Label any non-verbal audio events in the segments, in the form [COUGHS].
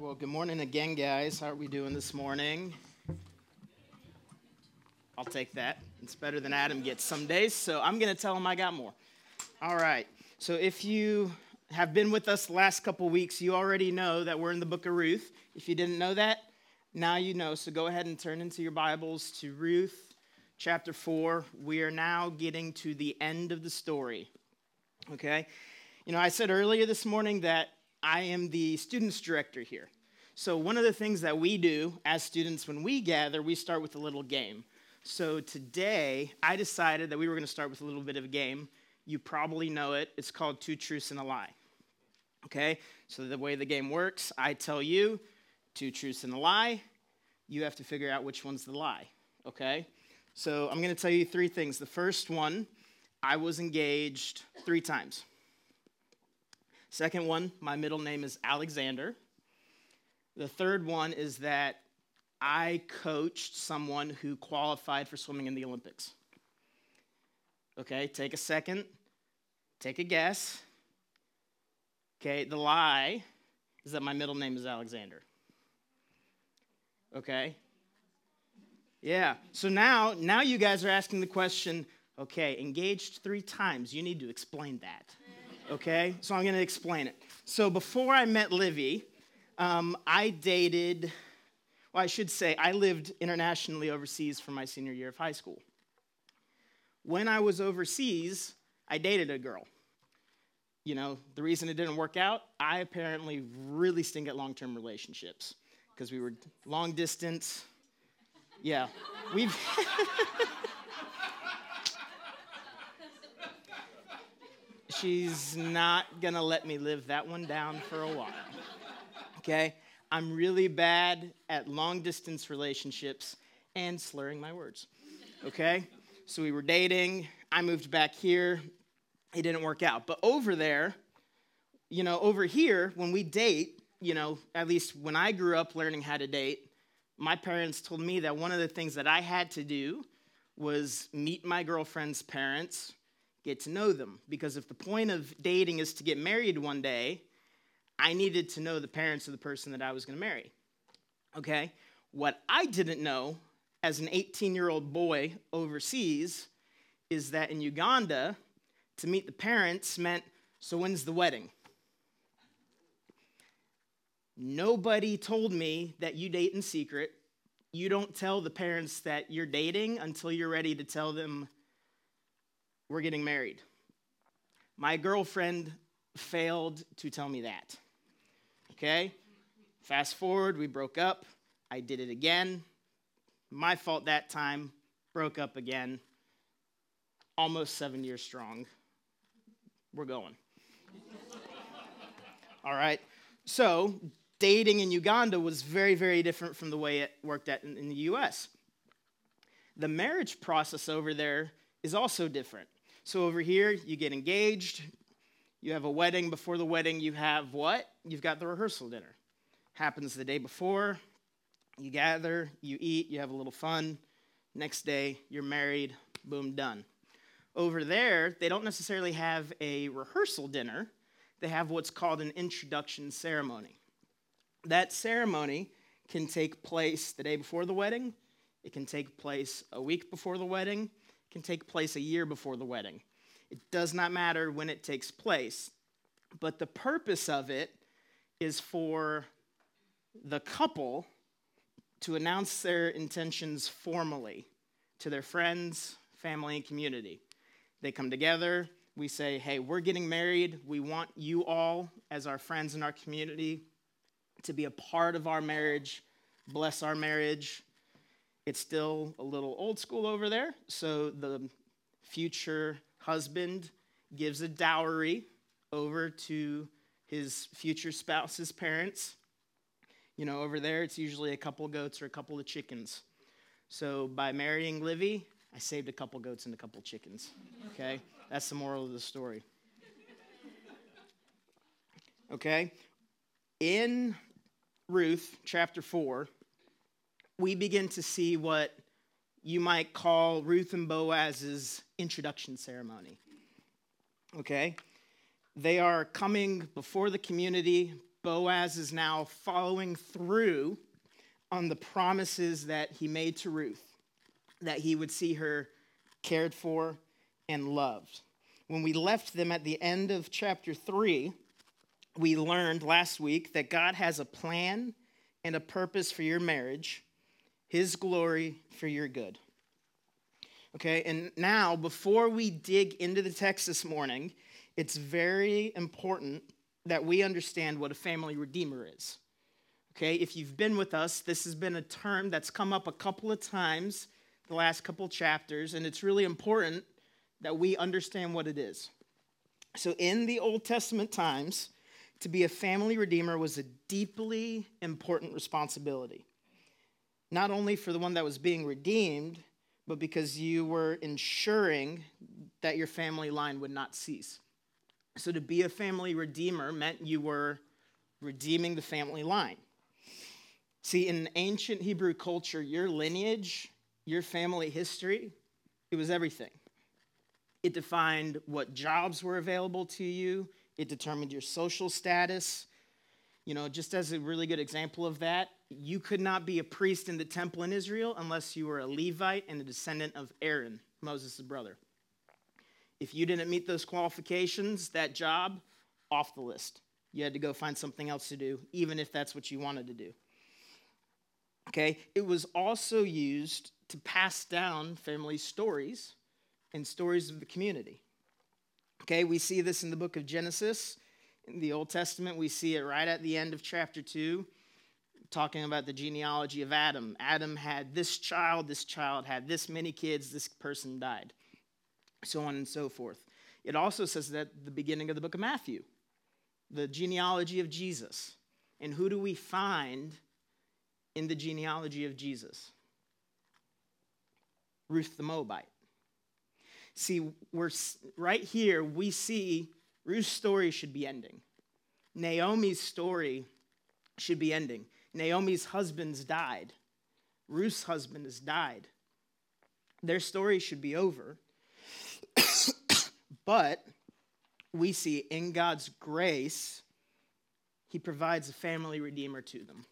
well, good morning again, guys. How are we doing this morning? I'll take that. It's better than Adam gets some days, so I'm going to tell him I got more. All right. So if you have been with us the last couple weeks, you already know that we're in the book of Ruth. If you didn't know that, now you know. So go ahead and turn into your Bibles to Ruth chapter 4. We are now getting to the end of the story. Okay? You know, I said earlier this morning that I am the students director here. So, one of the things that we do as students when we gather, we start with a little game. So, today I decided that we were going to start with a little bit of a game. You probably know it. It's called Two Truths and a Lie. Okay? So, the way the game works, I tell you two truths and a lie. You have to figure out which one's the lie. Okay? So, I'm going to tell you three things. The first one, I was engaged three times. Second one, my middle name is Alexander. The third one is that I coached someone who qualified for swimming in the Olympics. Okay, take a second, take a guess. Okay, the lie is that my middle name is Alexander. Okay? Yeah. So now now you guys are asking the question, okay, engaged 3 times. You need to explain that okay? So I'm to explain it. So before I met Livy, um, I dated, well, I should say, I lived internationally overseas for my senior year of high school. When I was overseas, I dated a girl. You know, the reason it didn't work out, I apparently really stink at long term relationships because we were long distance. Yeah, we've. [LAUGHS] she's not going to let me live that one down for a while. Okay? I'm really bad at long distance relationships and slurring my words. Okay? So we were dating. I moved back here. It didn't work out. But over there, you know, over here, when we date, you know, at least when I grew up learning how to date, my parents told me that one of the things that I had to do was meet my girlfriend's parents, get to know them. Because if the point of dating is to get married one day, I needed to know the parents of the person that I was going to marry. Okay? What I didn't know as an 18 year old boy overseas is that in Uganda, to meet the parents meant so when's the wedding? Nobody told me that you date in secret. You don't tell the parents that you're dating until you're ready to tell them we're getting married. My girlfriend failed to tell me that. Okay? Fast forward, we broke up. I did it again. My fault that time. Broke up again. Almost seven years strong. We're going. [LAUGHS] All right. So, dating in Uganda was very, very different from the way it worked at in, in the US. The marriage process over there is also different. So over here, you get engaged, you have a wedding. Before the wedding, you have what? You've got the rehearsal dinner. Happens the day before. You gather, you eat, you have a little fun. Next day, you're married. Boom, done. Over there, they don't necessarily have a rehearsal dinner, they have what's called an introduction ceremony. That ceremony can take place the day before the wedding, it can take place a week before the wedding, can take place a year before the wedding. It does not matter when it takes place. But the purpose of it is for the couple to announce their intentions formally to their friends, family, and community. They come together. We say, hey, we're getting married. We want you all, as our friends in our community, to be a part of our marriage, bless our marriage, it's still a little old school over there. So the future husband gives a dowry over to his future spouse's parents. You know, over there, it's usually a couple goats or a couple of chickens. So by marrying Livy, I saved a couple goats and a couple chickens. Okay? That's the moral of the story. Okay? In Ruth chapter 4, we begin to see what you might call Ruth and Boaz's introduction ceremony. Okay? They are coming before the community, Boaz is now following through on the promises that he made to Ruth, that he would see her cared for and loved. When we left them at the end of chapter 3, we learned last week that God has a plan and a purpose for your marriage, his glory for your good. Okay, and now before we dig into the text this morning, it's very important that we understand what a family redeemer is. Okay, if you've been with us, this has been a term that's come up a couple of times the last couple chapters, and it's really important that we understand what it is. So, in the Old Testament times, to be a family redeemer was a deeply important responsibility. Not only for the one that was being redeemed, but because you were ensuring that your family line would not cease. So, to be a family redeemer meant you were redeeming the family line. See, in ancient Hebrew culture, your lineage, your family history, it was everything. It defined what jobs were available to you, it determined your social status. You know, just as a really good example of that, you could not be a priest in the temple in Israel unless you were a Levite and a descendant of Aaron, Moses' brother. If you didn't meet those qualifications, that job, off the list. You had to go find something else to do, even if that's what you wanted to do. Okay, it was also used to pass down family stories and stories of the community. Okay, we see this in the book of Genesis. In the Old Testament, we see it right at the end of chapter 2, talking about the genealogy of Adam. Adam had this child, this child had this many kids, this person died so on and so forth. It also says that at the beginning of the book of Matthew, the genealogy of Jesus. And who do we find in the genealogy of Jesus? Ruth the Moabite. See, we're right here, we see Ruth's story should be ending. Naomi's story should be ending. Naomi's husband's died. Ruth's husband has died. Their story should be over. [COUGHS] but we see in God's grace, He provides a family redeemer to them.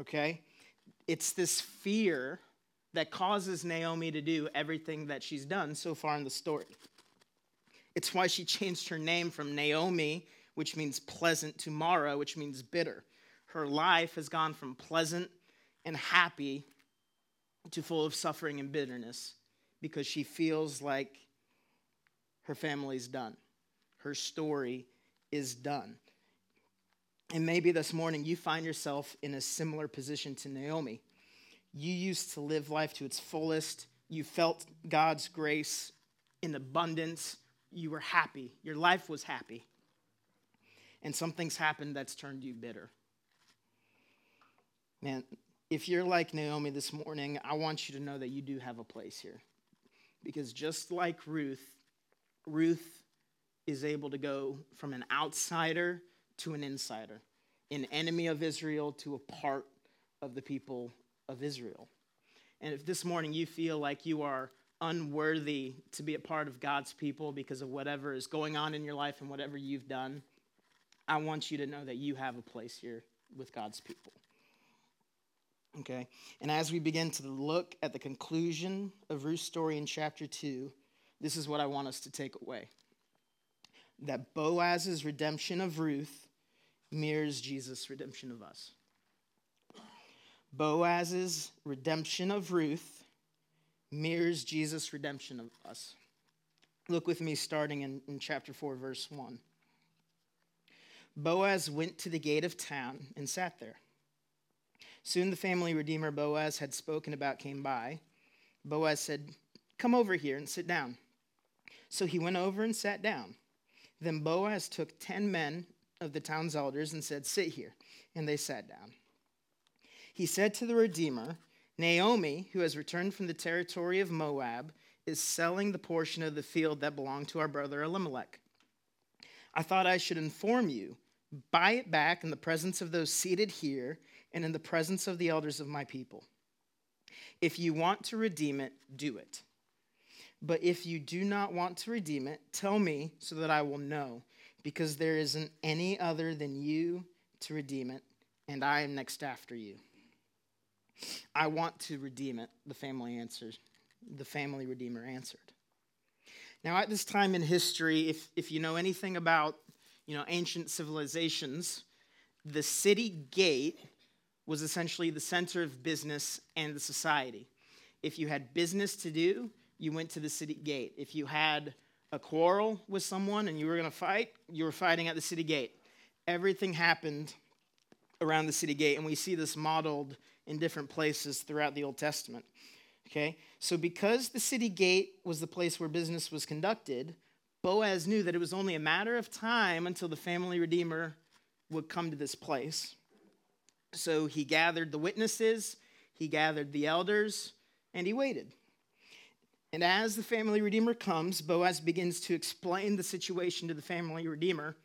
Okay? It's this fear that causes Naomi to do everything that she's done so far in the story. It's why she changed her name from Naomi, which means pleasant, to Mara, which means bitter. Her life has gone from pleasant and happy to full of suffering and bitterness because she feels like her family's done. Her story is done. And maybe this morning you find yourself in a similar position to Naomi. You used to live life to its fullest. You felt God's grace in abundance. You were happy. Your life was happy. And something's happened that's turned you bitter. Man, if you're like Naomi this morning, I want you to know that you do have a place here. Because just like Ruth, Ruth is able to go from an outsider to an insider, an enemy of Israel to a part of the people of Israel. And if this morning you feel like you are unworthy to be a part of God's people because of whatever is going on in your life and whatever you've done, I want you to know that you have a place here with God's people. Okay? And as we begin to look at the conclusion of Ruth's story in chapter 2, this is what I want us to take away that Boaz's redemption of Ruth mirrors Jesus' redemption of us. Boaz's redemption of Ruth mirrors Jesus' redemption of us. Look with me starting in, in chapter 4, verse 1. Boaz went to the gate of town and sat there. Soon the family redeemer Boaz had spoken about came by. Boaz said, Come over here and sit down. So he went over and sat down. Then Boaz took ten men of the town's elders and said, Sit here. And they sat down. He said to the Redeemer, Naomi, who has returned from the territory of Moab, is selling the portion of the field that belonged to our brother Elimelech. I thought I should inform you. Buy it back in the presence of those seated here and in the presence of the elders of my people. If you want to redeem it, do it. But if you do not want to redeem it, tell me so that I will know, because there isn't any other than you to redeem it, and I am next after you. I want to redeem it, the family answered. The family redeemer answered. Now, at this time in history, if, if you know anything about you know, ancient civilizations, the city gate was essentially the center of business and the society. If you had business to do, you went to the city gate. If you had a quarrel with someone and you were going to fight, you were fighting at the city gate. Everything happened around the city gate, and we see this modeled in different places throughout the Old Testament. Okay? So, because the city gate was the place where business was conducted, Boaz knew that it was only a matter of time until the family redeemer would come to this place. So, he gathered the witnesses, he gathered the elders, and he waited. And as the family redeemer comes, Boaz begins to explain the situation to the family redeemer,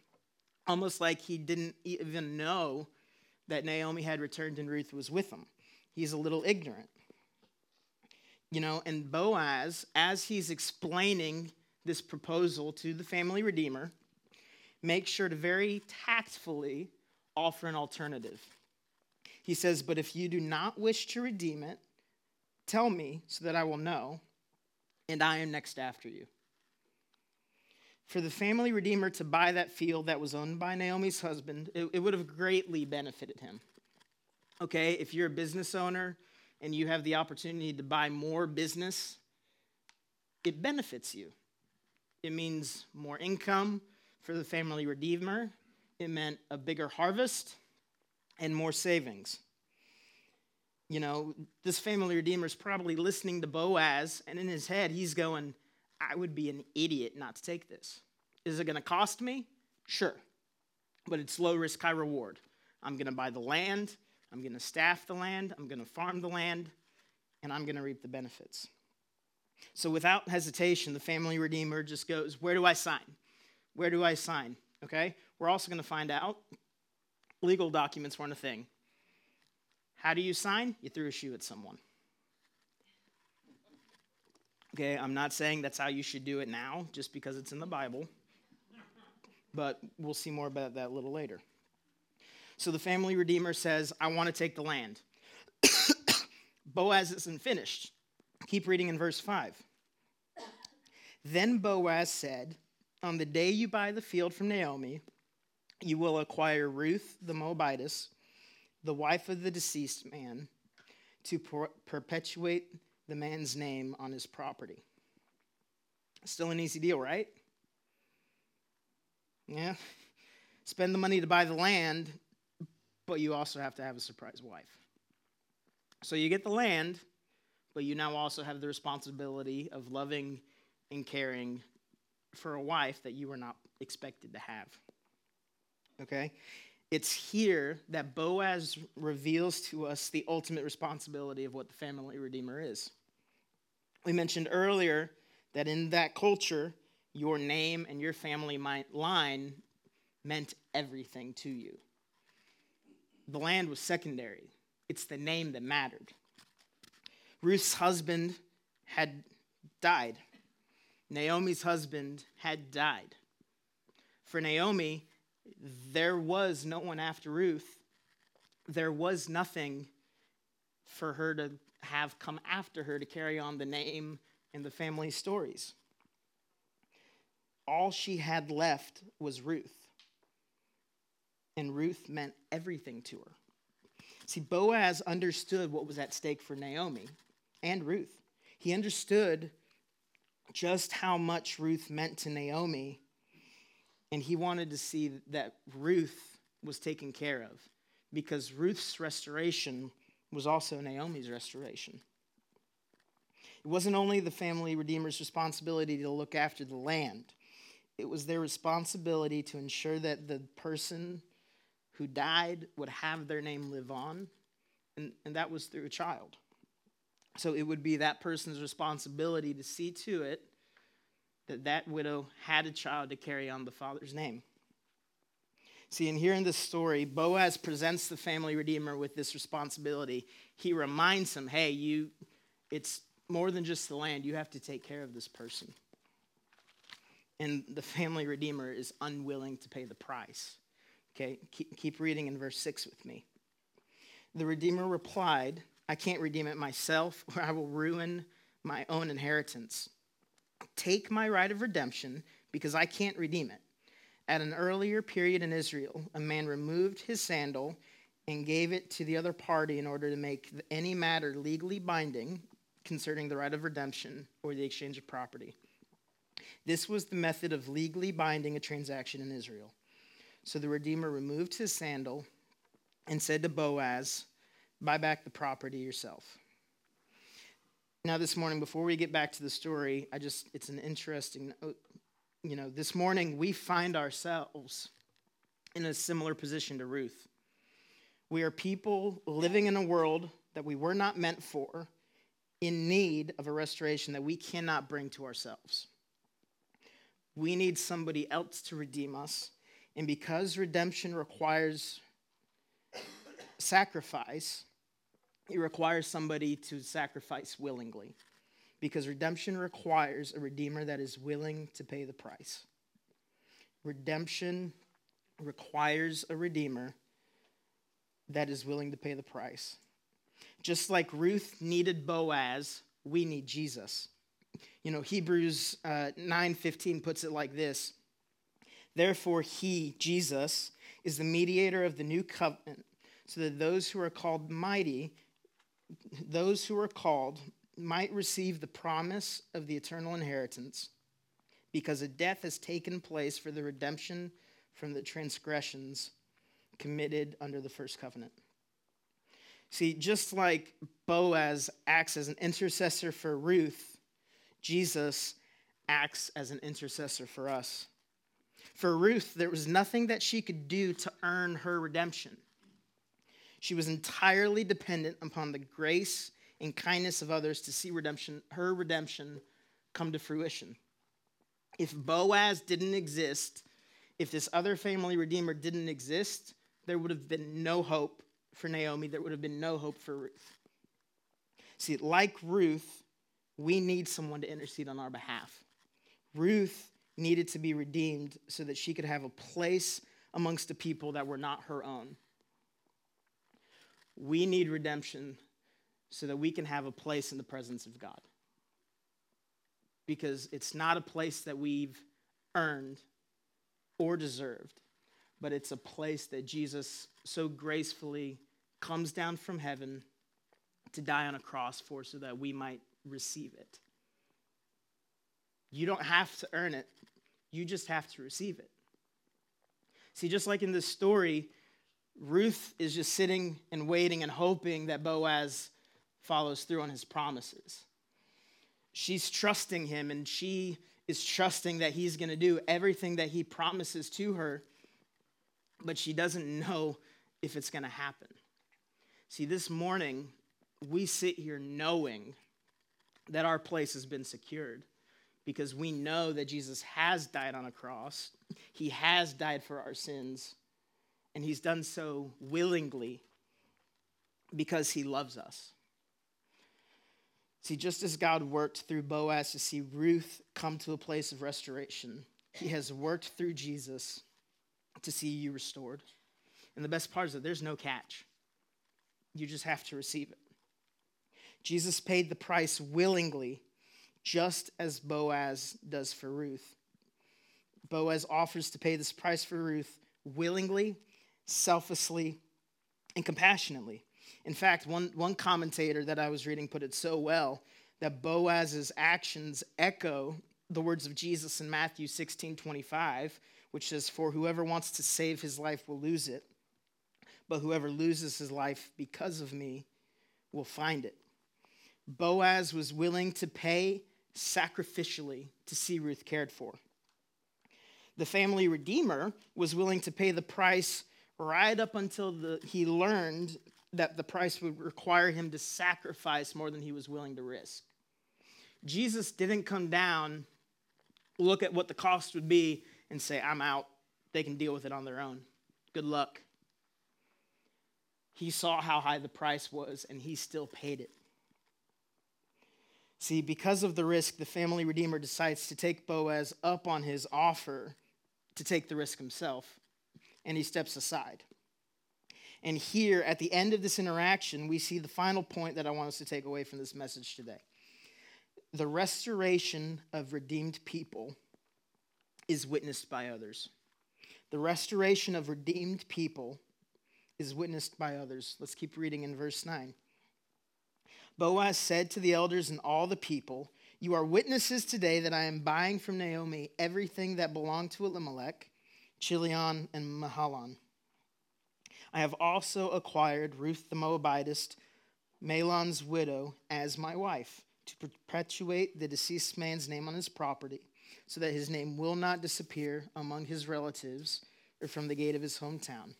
almost like he didn't even know that Naomi had returned and Ruth was with him. He's a little ignorant. You know, and Boaz, as he's explaining this proposal to the family redeemer, makes sure to very tactfully offer an alternative. He says, But if you do not wish to redeem it, tell me so that I will know and I am next after you. For the family redeemer to buy that field that was owned by Naomi's husband, it, it would have greatly benefited him. Okay, if you're a business owner and you have the opportunity to buy more business, it benefits you. It means more income for the family redeemer, it meant a bigger harvest and more savings you know, this family redeemer is probably listening to Boaz, and in his head, he's going, I would be an idiot not to take this. Is it going to cost me? Sure. But it's low risk, high reward. I'm going to buy the land, I'm going to staff the land, I'm going to farm the land, and I'm going to reap the benefits. So without hesitation, the family redeemer just goes, Where do I sign? Where do I sign? Okay? We're also going to find out legal documents weren't a thing. How do you sign? You threw a shoe at someone. Okay, I'm not saying that's how you should do it now, just because it's in the Bible, but we'll see more about that a little later. So the family redeemer says, I want to take the land. [COUGHS] Boaz isn't finished. Keep reading in verse 5. Then Boaz said, On the day you buy the field from Naomi, you will acquire Ruth the Moabitess the wife of the deceased man, to per- perpetuate the man's name on his property. Still an easy deal, right? Yeah. [LAUGHS] Spend the money to buy the land, but you also have to have a surprise wife. So you get the land, but you now also have the responsibility of loving and caring for a wife that you were not expected to have. Okay? It's here that Boaz reveals to us the ultimate responsibility of what the family redeemer is. We mentioned earlier that in that culture, your name and your family line meant everything to you. The land was secondary, it's the name that mattered. Ruth's husband had died. Naomi's husband had died. For Naomi, there was no one after Ruth. There was nothing for her to have come after her to carry on the name and the family stories. All she had left was Ruth. And Ruth meant everything to her. See, Boaz understood what was at stake for Naomi and Ruth. He understood just how much Ruth meant to Naomi and he wanted to see that Ruth was taken care of because Ruth's restoration was also Naomi's restoration. It wasn't only the family redeemer's responsibility to look after the land, it was their responsibility to ensure that the person who died would have their name live on, and, and that was through a child. So it would be that person's responsibility to see to it that that widow had a child to carry on the father's name. See, and here in this story, Boaz presents the family redeemer with this responsibility. He reminds him, hey, you, it's more than just the land. You have to take care of this person. and the family redeemer is unwilling to pay the price. Okay, keep, keep reading in verse 6 with me. The redeemer replied, I can't redeem it myself, or I will ruin my own inheritance. Take my right of redemption, because I can't redeem it. At an earlier period in Israel, a man removed his sandal and gave it to the other party in order to make any matter legally binding concerning the right of redemption or the exchange of property. This was the method of legally binding a transaction in Israel. So the Redeemer removed his sandal and said to Boaz, Buy back the property yourself. Now, this morning, before we get back to the story, I just, it's an interesting, uh, you know, this morning we find ourselves in a similar position to Ruth. We are people living in a world that we were not meant for, in need of a restoration that we cannot bring to ourselves. We need somebody else to redeem us. And because redemption requires sacrifice, it requires somebody to sacrifice willingly. Because redemption requires a redeemer that is willing to pay the price. Redemption requires a redeemer that is willing to pay the price. Just like Ruth needed Boaz, we need Jesus. You know, Hebrews uh, 9:15 puts it like this. Therefore he, Jesus, is the mediator of the new covenant, so that those who are called mighty, those who are called might receive the promise of the eternal inheritance, because a death has taken place for the redemption from the transgressions committed under the first covenant. See, just like Boaz acts as an intercessor for Ruth, Jesus acts as an intercessor for us. For Ruth, there was nothing that she could do to earn her redemption. She was entirely dependent upon the grace and kindness of others to see redemption, her redemption come to fruition. If Boaz didn't exist, if this other family redeemer didn't exist, there would have been no hope for Naomi, there would have been no hope for Ruth. See, like Ruth, we need someone to intercede on our behalf. Ruth needed to be redeemed so that she could have a place amongst the people that were not her own. We need redemption so that we can have a place in the presence of God. Because it's not a place that we've earned or deserved, but it's a place that Jesus so gracefully comes down from heaven to die on a cross for so that we might receive it. You don't have to earn it, you just have to receive it. See, just like in this story, Ruth is just sitting and waiting and hoping that Boaz follows through on his promises. She's trusting him and she is trusting that he's going to do everything that he promises to her, but she doesn't know if it's going to happen. See, this morning, we sit here knowing that our place has been secured because we know that Jesus has died on a cross, he has died for our sins, and he's done so willingly because he loves us. See, just as God worked through Boaz to see Ruth come to a place of restoration, he has worked through Jesus to see you restored. And the best part is that there's no catch. You just have to receive it. Jesus paid the price willingly, just as Boaz does for Ruth. Boaz offers to pay this price for Ruth willingly, selflessly, and compassionately. In fact, one, one commentator that I was reading put it so well that Boaz's actions echo the words of Jesus in Matthew 16 25, which says, For whoever wants to save his life will lose it, but whoever loses his life because of me will find it. Boaz was willing to pay sacrificially to see Ruth cared for. The family redeemer was willing to pay the price right up until the, he learned that the price would require him to sacrifice more than he was willing to risk. Jesus didn't come down, look at what the cost would be, and say, I'm out. They can deal with it on their own. Good luck. He saw how high the price was, and he still paid it. See, because of the risk, the family redeemer decides to take Boaz up on his offer to take the risk himself, and he steps aside. And here, at the end of this interaction, we see the final point that I want us to take away from this message today. The restoration of redeemed people is witnessed by others. The restoration of redeemed people is witnessed by others. Let's keep reading in verse 9. Boaz said to the elders and all the people, You are witnesses today that I am buying from Naomi everything that belonged to Elimelech, Chilion, and Mahlon. I have also acquired Ruth the Moabitess, Mahlon's widow, as my wife, to perpetuate the deceased man's name on his property, so that his name will not disappear among his relatives or from the gate of his hometown.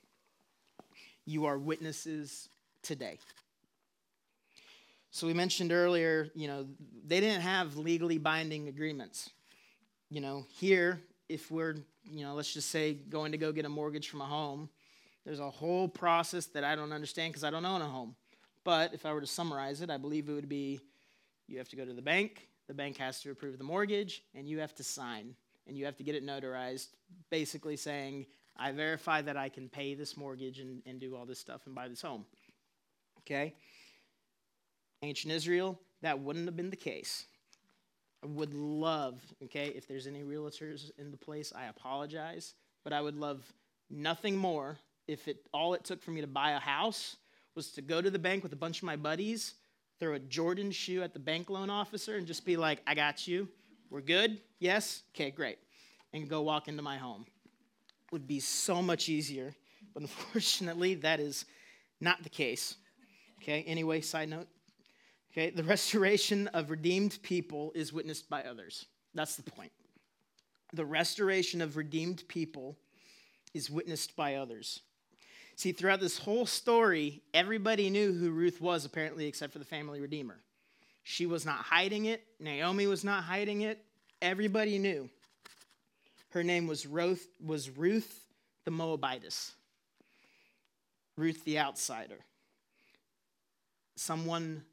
You are witnesses today. So we mentioned earlier, you know, they didn't have legally binding agreements. You know, here, if we're, you know, let's just say going to go get a mortgage from a home, there's a whole process that I don't understand because I don't own a home. But if I were to summarize it, I believe it would be you have to go to the bank, the bank has to approve the mortgage, and you have to sign. And you have to get it notarized, basically saying, I verify that I can pay this mortgage and, and do all this stuff and buy this home. Okay? ancient Israel, that wouldn't have been the case. I would love, okay, if there's any realtors in the place, I apologize, but I would love nothing more if it all it took for me to buy a house was to go to the bank with a bunch of my buddies, throw a Jordan shoe at the bank loan officer, and just be like, I got you. We're good? Yes? Okay, great. And go walk into my home. Would be so much easier. But unfortunately, that is not the case. Okay, anyway, side note. Okay, the [LAUGHS] restoration of redeemed people is witnessed by others. That's the point. The restoration of redeemed people is witnessed by others. See, throughout this whole story, everybody knew who Ruth was, apparently, except for the family redeemer. She was not hiding it, Naomi was not hiding it. Everybody knew. Her name was Ruth, was Ruth the Moabitess, Ruth the outsider, someone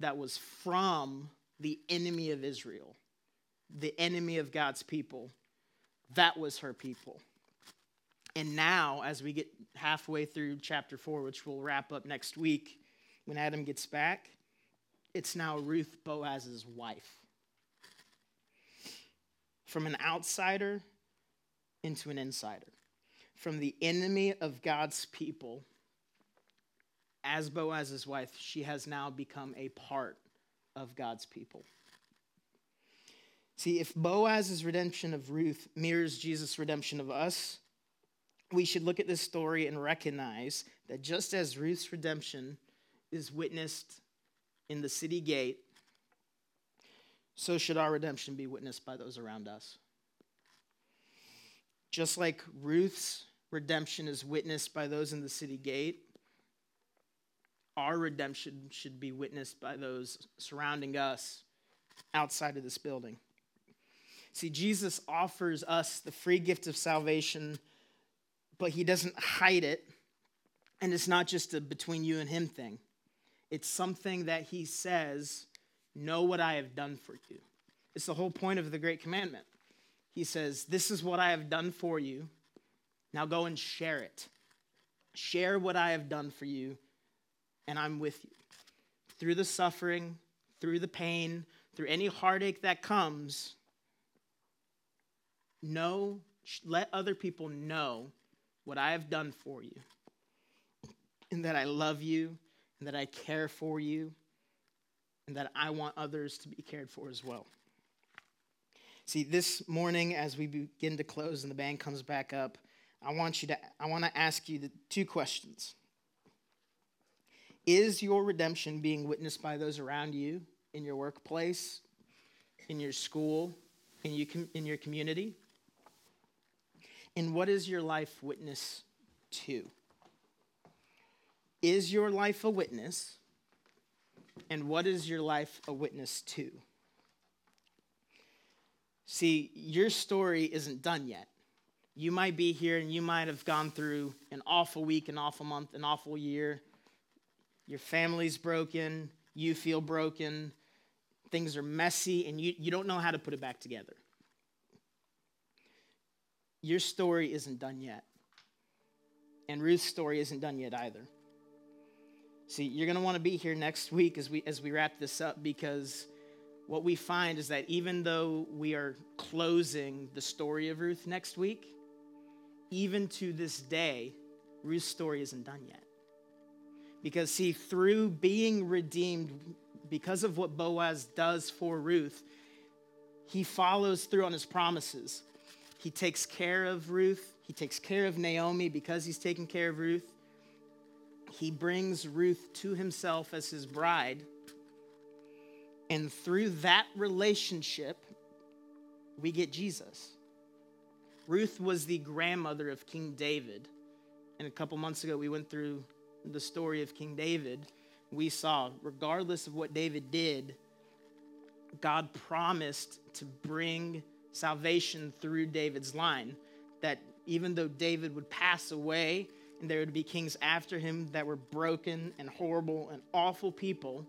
that was from the enemy of Israel, the enemy of God's people. That was her people. And now, as we get halfway through chapter 4, which we'll wrap up next week when Adam gets back, it's now Ruth Boaz's wife. From an outsider into an insider. From the enemy of God's people as Boaz's wife, she has now become a part of God's people. See, if Boaz's redemption of Ruth mirrors Jesus' redemption of us, we should look at this story and recognize that just as Ruth's redemption is witnessed in the city gate, so should our redemption be witnessed by those around us. Just like Ruth's redemption is witnessed by those in the city gate, our redemption should be witnessed by those surrounding us outside of this building. See, Jesus offers us the free gift of salvation, but he doesn't hide it. And it's not just a between you and him thing, it's something that he says, Know what I have done for you. It's the whole point of the Great Commandment. He says, This is what I have done for you. Now go and share it. Share what I have done for you and I'm with you. Through the suffering, through the pain, through any heartache that comes, know, let other people know what I have done for you, and that I love you, and that I care for you, and that I want others to be cared for as well. See, this morning, as we begin to close and the band comes back up, I want you to I want to ask you the two questions. Is your redemption being witnessed by those around you in your workplace, in your school, in, you, in your community? And what is your life witness to? Is your life a witness? And what is your life a witness to? See, your story isn't done yet. You might be here and you might have gone through an awful week, an awful month, an awful year, your family's broken, you feel broken, things are messy and you, you don't know how to put it back together. Your story isn't done yet. And Ruth's story isn't done yet either. See, you're going to want to be here next week as we as we wrap this up because what we find is that even though we are closing the story of Ruth next week, even to this day, Ruth's story isn't done yet. Because, see, through being redeemed, because of what Boaz does for Ruth, he follows through on his promises. He takes care of Ruth, he takes care of Naomi because he's taking care of Ruth. He brings Ruth to himself as his bride. And through that relationship, we get Jesus. Ruth was the grandmother of King David. And a couple months ago, we went through the story of King David. We saw, regardless of what David did, God promised to bring salvation through David's line. That even though David would pass away and there would be kings after him that were broken and horrible and awful people,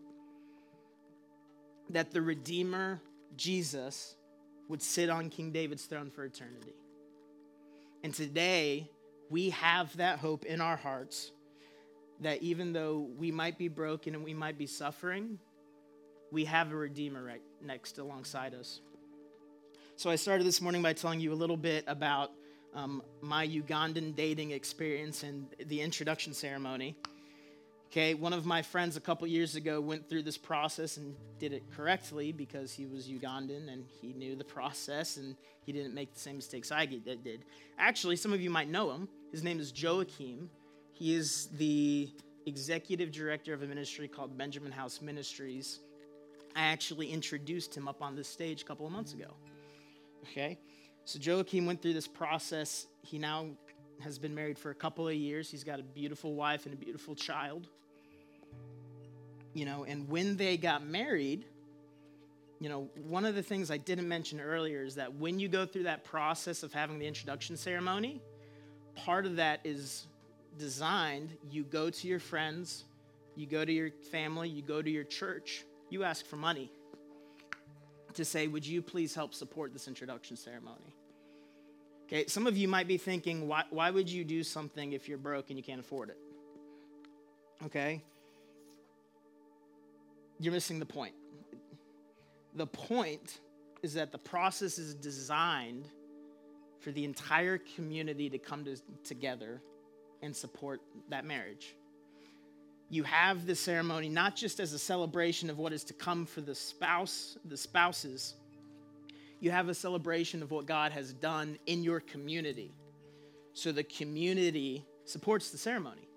that the Redeemer, Jesus, would sit on King David's throne for eternity. And today, we have that hope in our hearts that even though we might be broken and we might be suffering, we have a Redeemer right next alongside us. So I started this morning by telling you a little bit about um, my Ugandan dating experience and the introduction ceremony. Okay, one of my friends a couple years ago went through this process and did it correctly because he was Ugandan and he knew the process and he didn't make the same mistakes I did. Actually, some of you might know him. His name is Joachim. He is the executive director of a ministry called Benjamin House Ministries. I actually introduced him up on this stage a couple of months ago. Okay? So Joachim went through this process. He now has been married for a couple of years. He's got a beautiful wife and a beautiful child. You know, and when they got married, you know, one of the things I didn't mention earlier is that when you go through that process of having the introduction ceremony, part of that is designed you go to your friends, you go to your family, you go to your church, you ask for money to say, Would you please help support this introduction ceremony? Okay, some of you might be thinking, why, why would you do something if you're broke and you can't afford it? Okay? You're missing the point. The point is that the process is designed for the entire community to come to, together and support that marriage. You have the ceremony not just as a celebration of what is to come for the spouse, the spouses, you have a celebration of what God has done in your community. So the community supports the ceremony.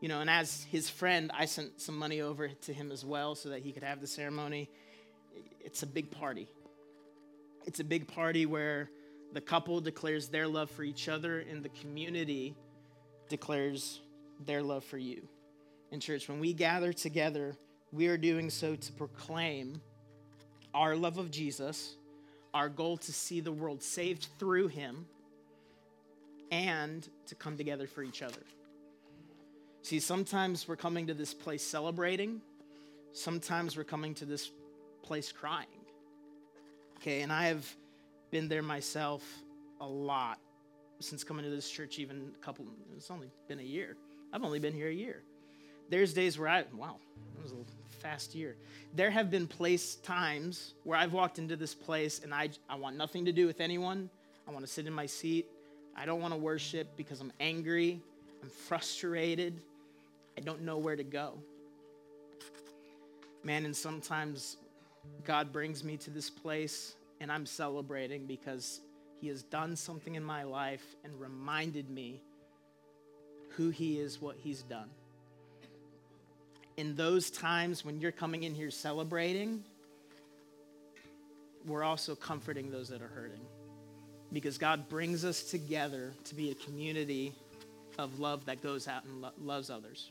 You know, and as his friend, I sent some money over to him as well so that he could have the ceremony. It's a big party. It's a big party where the couple declares their love for each other and the community declares their love for you. In church, when we gather together, we are doing so to proclaim our love of Jesus our goal to see the world saved through him and to come together for each other. See, sometimes we're coming to this place celebrating, sometimes we're coming to this place crying. Okay, and I have been there myself a lot since coming to this church, even a couple, it's only been a year. I've only been here a year. There's days where I, wow, that was a fast year. There have been place times where I've walked into this place and I, I want nothing to do with anyone. I want to sit in my seat. I don't want to worship because I'm angry. I'm frustrated. I don't know where to go. Man, and sometimes God brings me to this place and I'm celebrating because He has done something in my life and reminded me who He is, what He's done in those times when you're coming in here celebrating, we're also comforting those that are hurting. Because God brings us together to be a community of love that goes out and lo- loves others.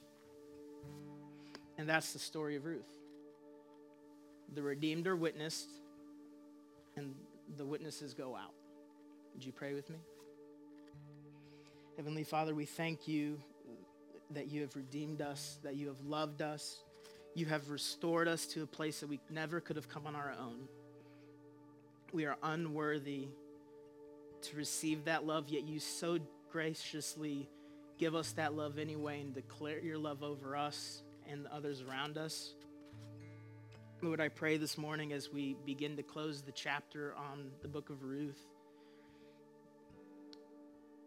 And that's the story of Ruth. The redeemed are witnessed, and the witnesses go out. Would you pray with me? Heavenly Father, we thank you that you have redeemed us, that you have loved us, You have restored us to a place that we never could have come on our own. We are unworthy to receive that love, yet you so graciously give us that love anyway and declare your love over us and others around us. Lord, I pray this morning as we begin to close the chapter on the book of Ruth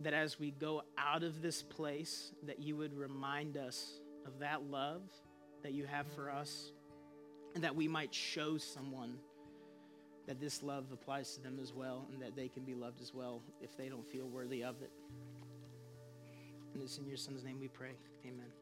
that as we go out of this place that you would remind us of that love that you have for us and that we might show someone that this love applies to them as well and that they can be loved as well if they don't feel worthy of it. And it's in your son's name we pray. Amen.